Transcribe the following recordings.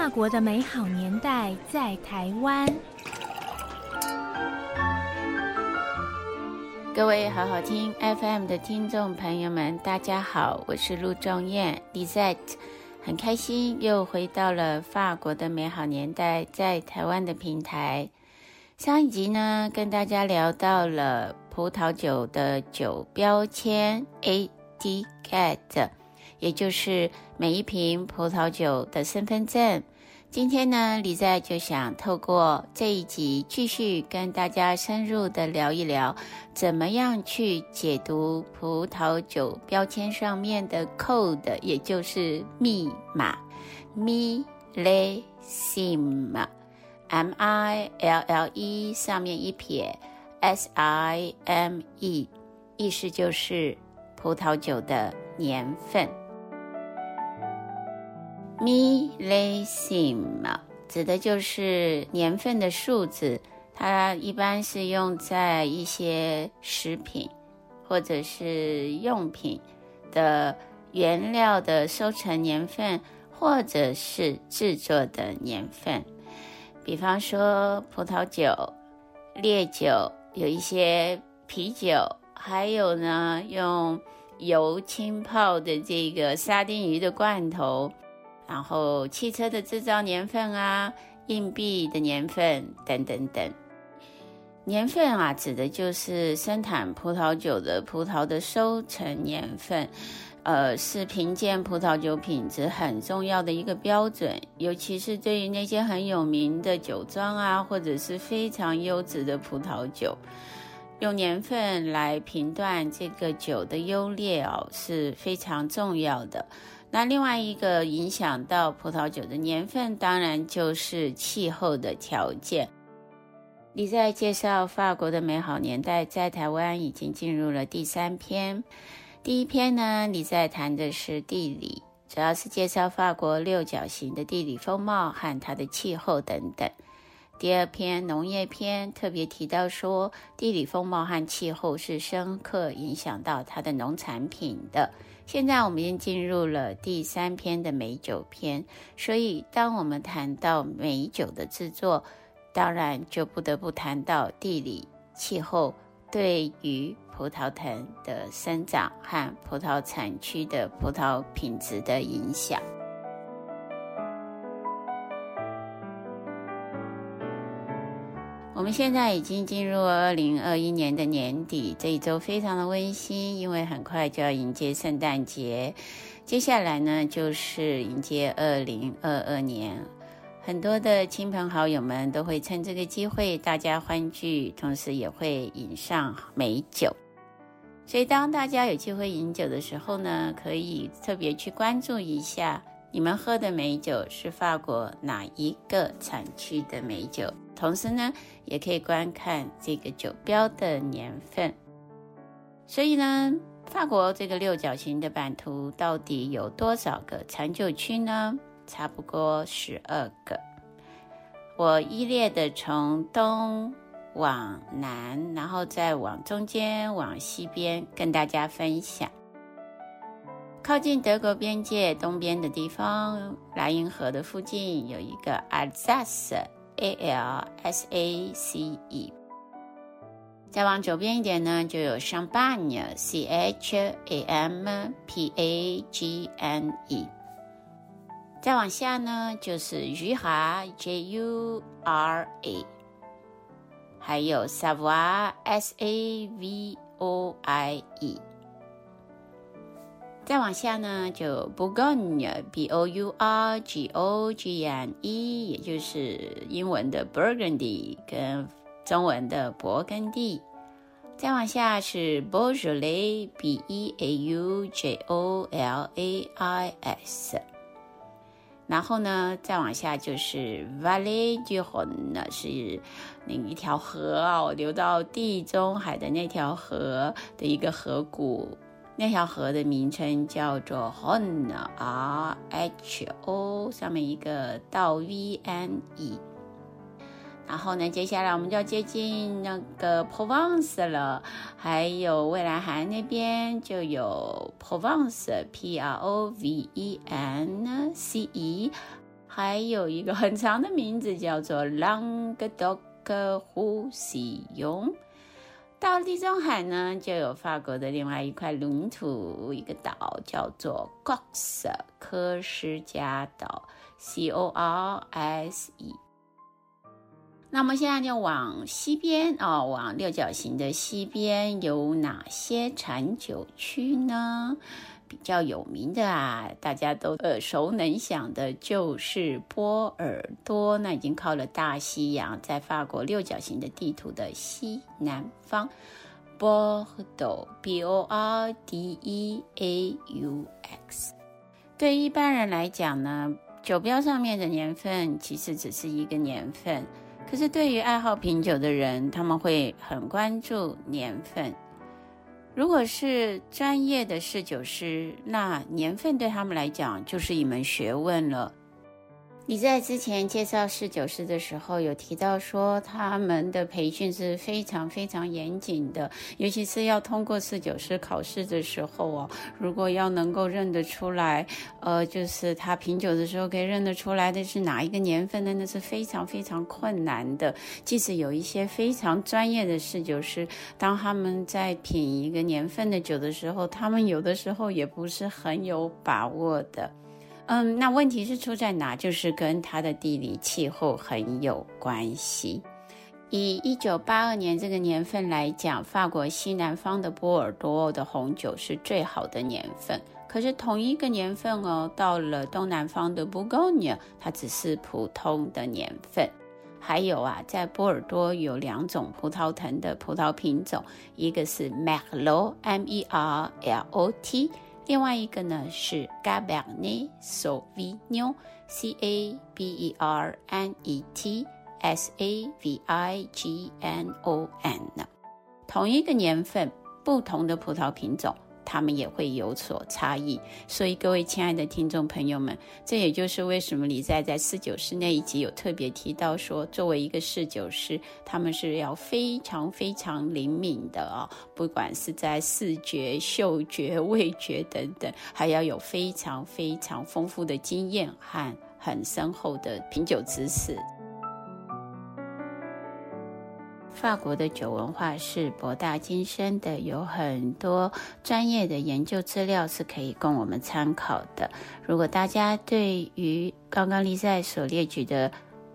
法国的美好年代在台湾。各位好好听 FM 的听众朋友们，大家好，我是陆仲燕 Lizette，很开心又回到了法国的美好年代在台湾的平台。上一集呢，跟大家聊到了葡萄酒的酒标签 Etiquette，也就是每一瓶葡萄酒的身份证。今天呢，李在就想透过这一集继续跟大家深入的聊一聊，怎么样去解读葡萄酒标签上面的 code，也就是密码，millésime，M I L L E 上面一撇，S I M E，意思就是葡萄酒的年份。Millésime 指的就是年份的数字，它一般是用在一些食品或者是用品的原料的收成年份，或者是制作的年份。比方说葡萄酒、烈酒，有一些啤酒，还有呢用油浸泡的这个沙丁鱼的罐头。然后汽车的制造年份啊，硬币的年份等等等，年份啊，指的就是生产葡萄酒的葡萄的收成年份，呃，是评鉴葡萄酒品质很重要的一个标准，尤其是对于那些很有名的酒庄啊，或者是非常优质的葡萄酒，用年份来评断这个酒的优劣哦，是非常重要的。那另外一个影响到葡萄酒的年份，当然就是气候的条件。你在介绍法国的美好年代，在台湾已经进入了第三篇。第一篇呢，你在谈的是地理，主要是介绍法国六角形的地理风貌和它的气候等等。第二篇农业篇特别提到说，地理风貌和气候是深刻影响到它的农产品的。现在我们已经进入了第三篇的美酒篇，所以当我们谈到美酒的制作，当然就不得不谈到地理气候对于葡萄藤的生长和葡萄产区的葡萄品质的影响。我们现在已经进入二零二一年的年底，这一周非常的温馨，因为很快就要迎接圣诞节。接下来呢，就是迎接二零二二年，很多的亲朋好友们都会趁这个机会大家欢聚，同时也会饮上美酒。所以，当大家有机会饮酒的时候呢，可以特别去关注一下，你们喝的美酒是法国哪一个产区的美酒。同时呢，也可以观看这个酒标的年份。所以呢，法国这个六角形的版图到底有多少个产酒区呢？差不多十二个。我依列的从东往南，然后再往中间、往西边跟大家分享。靠近德国边界东边的地方，莱茵河的附近有一个阿尔萨斯。A L S A C E，再往左边一点呢，就有 Champagne，C H A M P A G N E。再往下呢，就是 Jura，J U R A，还有 Savoie，S A V O I E。再往下呢，就 Bourgogne，B O U R G O G N E，也就是英文的 Burgundy 跟中文的勃艮第。再往下是 Beaujolais，B E A U J O L A I S。然后呢，再往下就是 Valle du Rhône，是另一条河哦，流到地中海的那条河的一个河谷。那条河的名称叫做 Honrho，上面一个倒 V N E。然后呢，接下来我们就要接近那个 Provence 了，还有蔚蓝海岸那边就有 Provence，P R O V E N C E，还有一个很长的名字叫做 Languedoc-Roussillon。到地中海呢，就有法国的另外一块领土，一个岛叫做 Cox 科斯嘉岛 （C O R S E）。那么现在就往西边哦，往六角形的西边有哪些产酒区呢？比较有名的啊，大家都耳熟能详的，就是波尔多。那已经靠了大西洋，在法国六角形的地图的西南方。波尔多，B-O-R-D-E-A-U-X。对一般人来讲呢，酒标上面的年份其实只是一个年份，可是对于爱好品酒的人，他们会很关注年份。如果是专业的侍酒师，那年份对他们来讲就是一门学问了。你在之前介绍侍酒师的时候，有提到说他们的培训是非常非常严谨的，尤其是要通过侍酒师考试的时候哦，如果要能够认得出来，呃，就是他品酒的时候可以认得出来的是哪一个年份的，那是非常非常困难的。即使有一些非常专业的侍酒师，当他们在品一个年份的酒的时候，他们有的时候也不是很有把握的。嗯，那问题是出在哪？就是跟它的地理气候很有关系。以一九八二年这个年份来讲，法国西南方的波尔多的红酒是最好的年份。可是同一个年份哦，到了东南方的布贡尼，它只是普通的年份。还有啊，在波尔多有两种葡萄藤的葡萄品种，一个是 Merlot，M-E-R-L-O-T。另外一个呢是 Cabernet Sauvignon，C A B E R N E T S A V I G N O N。同一个年份，不同的葡萄品种。他们也会有所差异，所以各位亲爱的听众朋友们，这也就是为什么李在在侍酒师那一集有特别提到说，作为一个侍酒师，他们是要非常非常灵敏的啊、哦，不管是在视觉、嗅觉、味觉等等，还要有非常非常丰富的经验和很深厚的品酒知识。法国的酒文化是博大精深的，有很多专业的研究资料是可以供我们参考的。如果大家对于刚刚丽赛所列举的，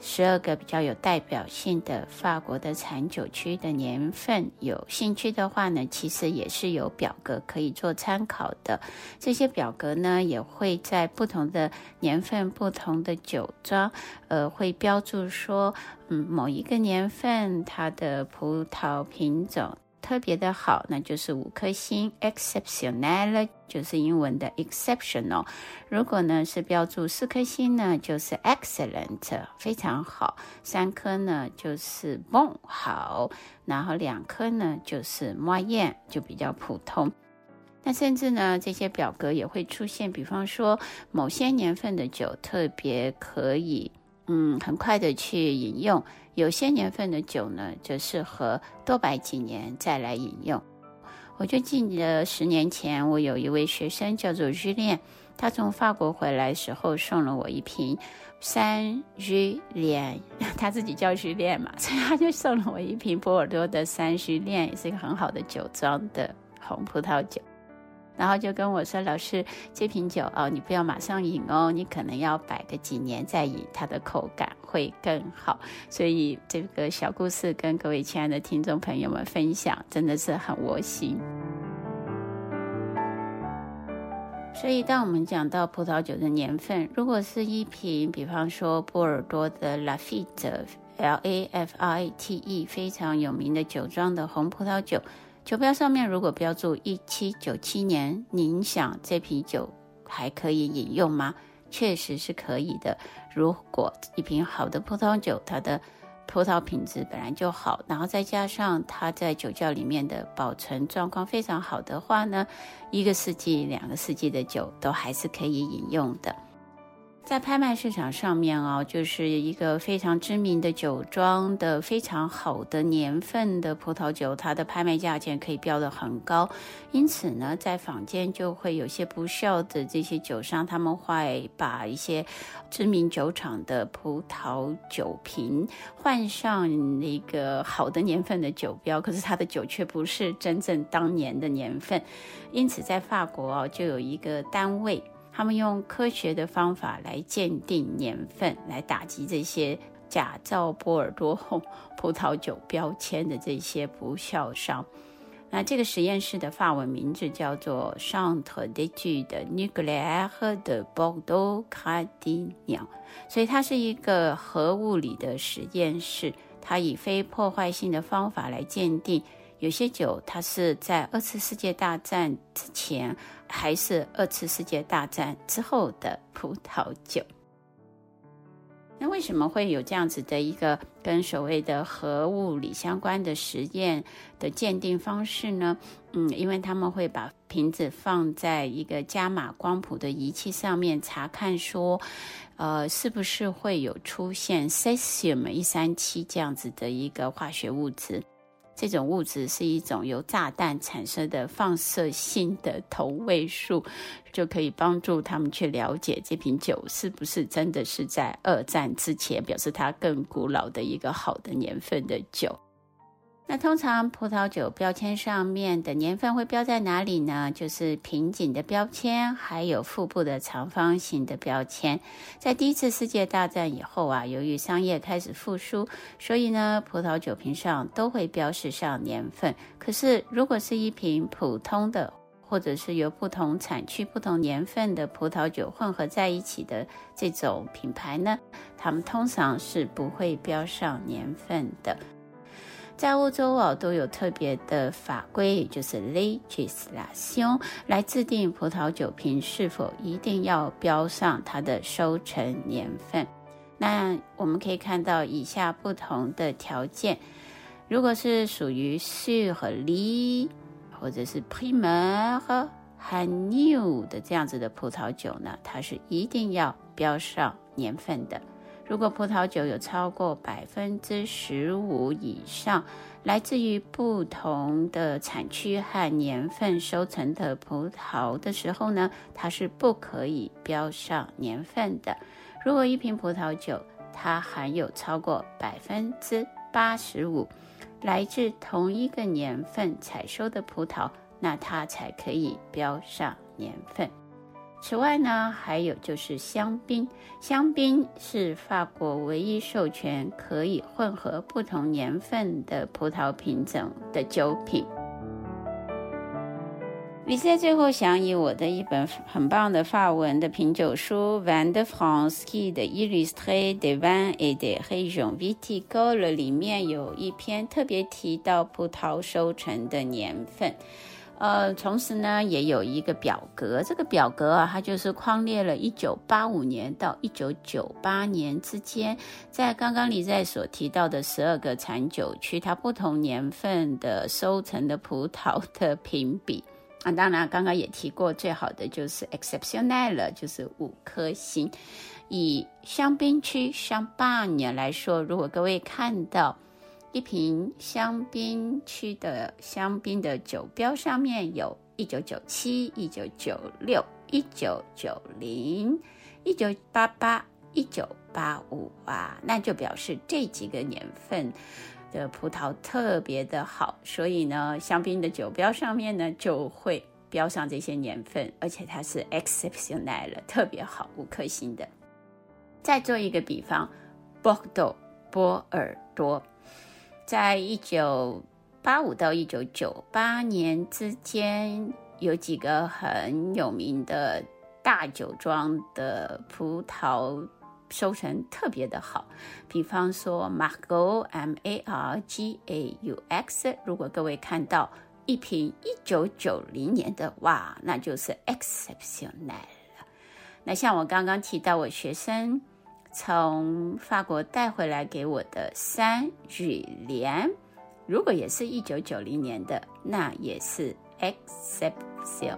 十二个比较有代表性的法国的产酒区的年份，有兴趣的话呢，其实也是有表格可以做参考的。这些表格呢，也会在不同的年份、不同的酒庄，呃，会标注说，嗯，某一个年份它的葡萄品种。特别的好，那就是五颗星，exceptional，就是英文的 exceptional。如果呢是标注四颗星呢，就是 excellent，非常好。三颗呢就是 bon 好，然后两颗呢就是 moyen 就比较普通。那甚至呢这些表格也会出现，比方说某些年份的酒特别可以。嗯，很快的去饮用。有些年份的酒呢，就适合多摆几年再来饮用。我就记得十年前，我有一位学生叫做居恋，他从法国回来时候送了我一瓶三居恋，他自己叫居恋嘛，所以他就送了我一瓶波尔多的三居恋，也是一个很好的酒庄的红葡萄酒。然后就跟我说：“老师，这瓶酒哦，你不要马上饮哦，你可能要摆个几年再饮，它的口感会更好。”所以这个小故事跟各位亲爱的听众朋友们分享，真的是很窝心。所以当我们讲到葡萄酒的年份，如果是一瓶，比方说波尔多的 Lafite L A F I T E 非常有名的酒庄的红葡萄酒。酒标上面如果标注一七九七年，您想这瓶酒还可以饮用吗？确实是可以的。如果一瓶好的葡萄酒，它的葡萄品质本来就好，然后再加上它在酒窖里面的保存状况非常好的话呢，一个世纪、两个世纪的酒都还是可以饮用的。在拍卖市场上面哦，就是一个非常知名的酒庄的非常好的年份的葡萄酒，它的拍卖价钱可以标得很高。因此呢，在坊间就会有些不肖的这些酒商，他们会把一些知名酒厂的葡萄酒瓶换上一个好的年份的酒标，可是它的酒却不是真正当年的年份。因此，在法国哦，就有一个单位。他们用科学的方法来鉴定年份，来打击这些假造波尔多红葡萄酒标签的这些不肖商。那这个实验室的法文名字叫做 Centre d'études nucléaires de Bordeaux-Gradignan，所以它是一个核物理的实验室，它以非破坏性的方法来鉴定。有些酒，它是在二次世界大战之前，还是二次世界大战之后的葡萄酒。那为什么会有这样子的一个跟所谓的核物理相关的实验的鉴定方式呢？嗯，因为他们会把瓶子放在一个伽马光谱的仪器上面查看，说，呃，是不是会有出现 cesium 一三七这样子的一个化学物质。这种物质是一种由炸弹产生的放射性的同位素，就可以帮助他们去了解这瓶酒是不是真的是在二战之前，表示它更古老的一个好的年份的酒。那通常葡萄酒标签上面的年份会标在哪里呢？就是瓶颈的标签，还有腹部的长方形的标签。在第一次世界大战以后啊，由于商业开始复苏，所以呢，葡萄酒瓶上都会标示上年份。可是，如果是一瓶普通的，或者是由不同产区、不同年份的葡萄酒混合在一起的这种品牌呢，他们通常是不会标上年份的。在欧洲啊，都有特别的法规，也就是 legislation，来制定葡萄酒瓶是否一定要标上它的收成年份。那我们可以看到以下不同的条件：如果是属于 sur lie 或者是 primer 和 Hanu 的这样子的葡萄酒呢，它是一定要标上年份的。如果葡萄酒有超过百分之十五以上，来自于不同的产区和年份收成的葡萄的时候呢，它是不可以标上年份的。如果一瓶葡萄酒它含有超过百分之八十五来自同一个年份采收的葡萄，那它才可以标上年份。此外呢，还有就是香槟。香槟是法国唯一授权可以混合不同年份的葡萄品种的酒品。比赛最后想以我的一本很棒的法文的品酒书《Vins de France Guide illustré des vins et des régions viticoles》里面有一篇特别提到葡萄收成的年份。呃，同时呢，也有一个表格。这个表格啊，它就是框列了1985年到1998年之间，在刚刚李在所提到的十二个产酒区，它不同年份的收成的葡萄的评 比。啊，当然刚刚也提过，最好的就是 exceptional，就是五颗星。以香槟区 Champagne 来说，如果各位看到。一瓶香槟区的香槟的酒标上面有1997、1996、1990、1988、1985啊，那就表示这几个年份的葡萄特别的好，所以呢，香槟的酒标上面呢就会标上这些年份，而且它是 exceptional，特别好，五颗星的。再做一个比方，Bordeaux 波尔多。在一九八五到一九九八年之间，有几个很有名的大酒庄的葡萄收成特别的好，比方说 Margaux M A R G A U X。如果各位看到一瓶一九九零年的，哇，那就是 exceptional 了。那像我刚刚提到，我学生。从法国带回来给我的三举联，如果也是一九九零年的，那也是 exceptional。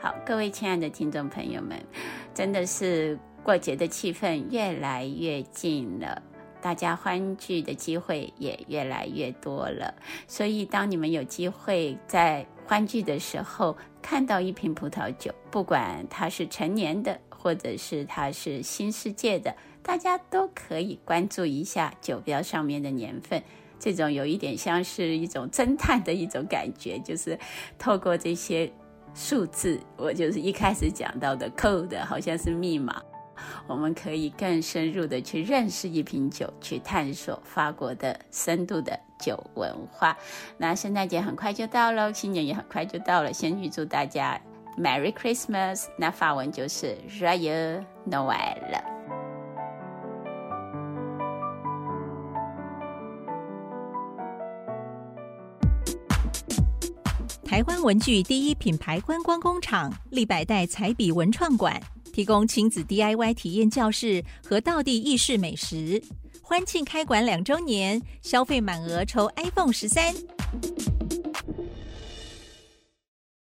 好，各位亲爱的听众朋友们，真的是过节的气氛越来越近了，大家欢聚的机会也越来越多了。所以，当你们有机会在欢聚的时候看到一瓶葡萄酒，不管它是陈年的，或者是它是新世界的，大家都可以关注一下酒标上面的年份。这种有一点像是一种侦探的一种感觉，就是透过这些。数字，我就是一开始讲到的 code，好像是密码。我们可以更深入的去认识一瓶酒，去探索法国的深度的酒文化。那圣诞节很快就到了，新年也很快就到了，先预祝大家 Merry Christmas。那法文就是 Joyeux Noël。台湾文具第一品牌观光工厂立百代彩笔文创馆提供亲子 DIY 体验教室和道地意式美食，欢庆开馆两周年，消费满额抽 iPhone 十三。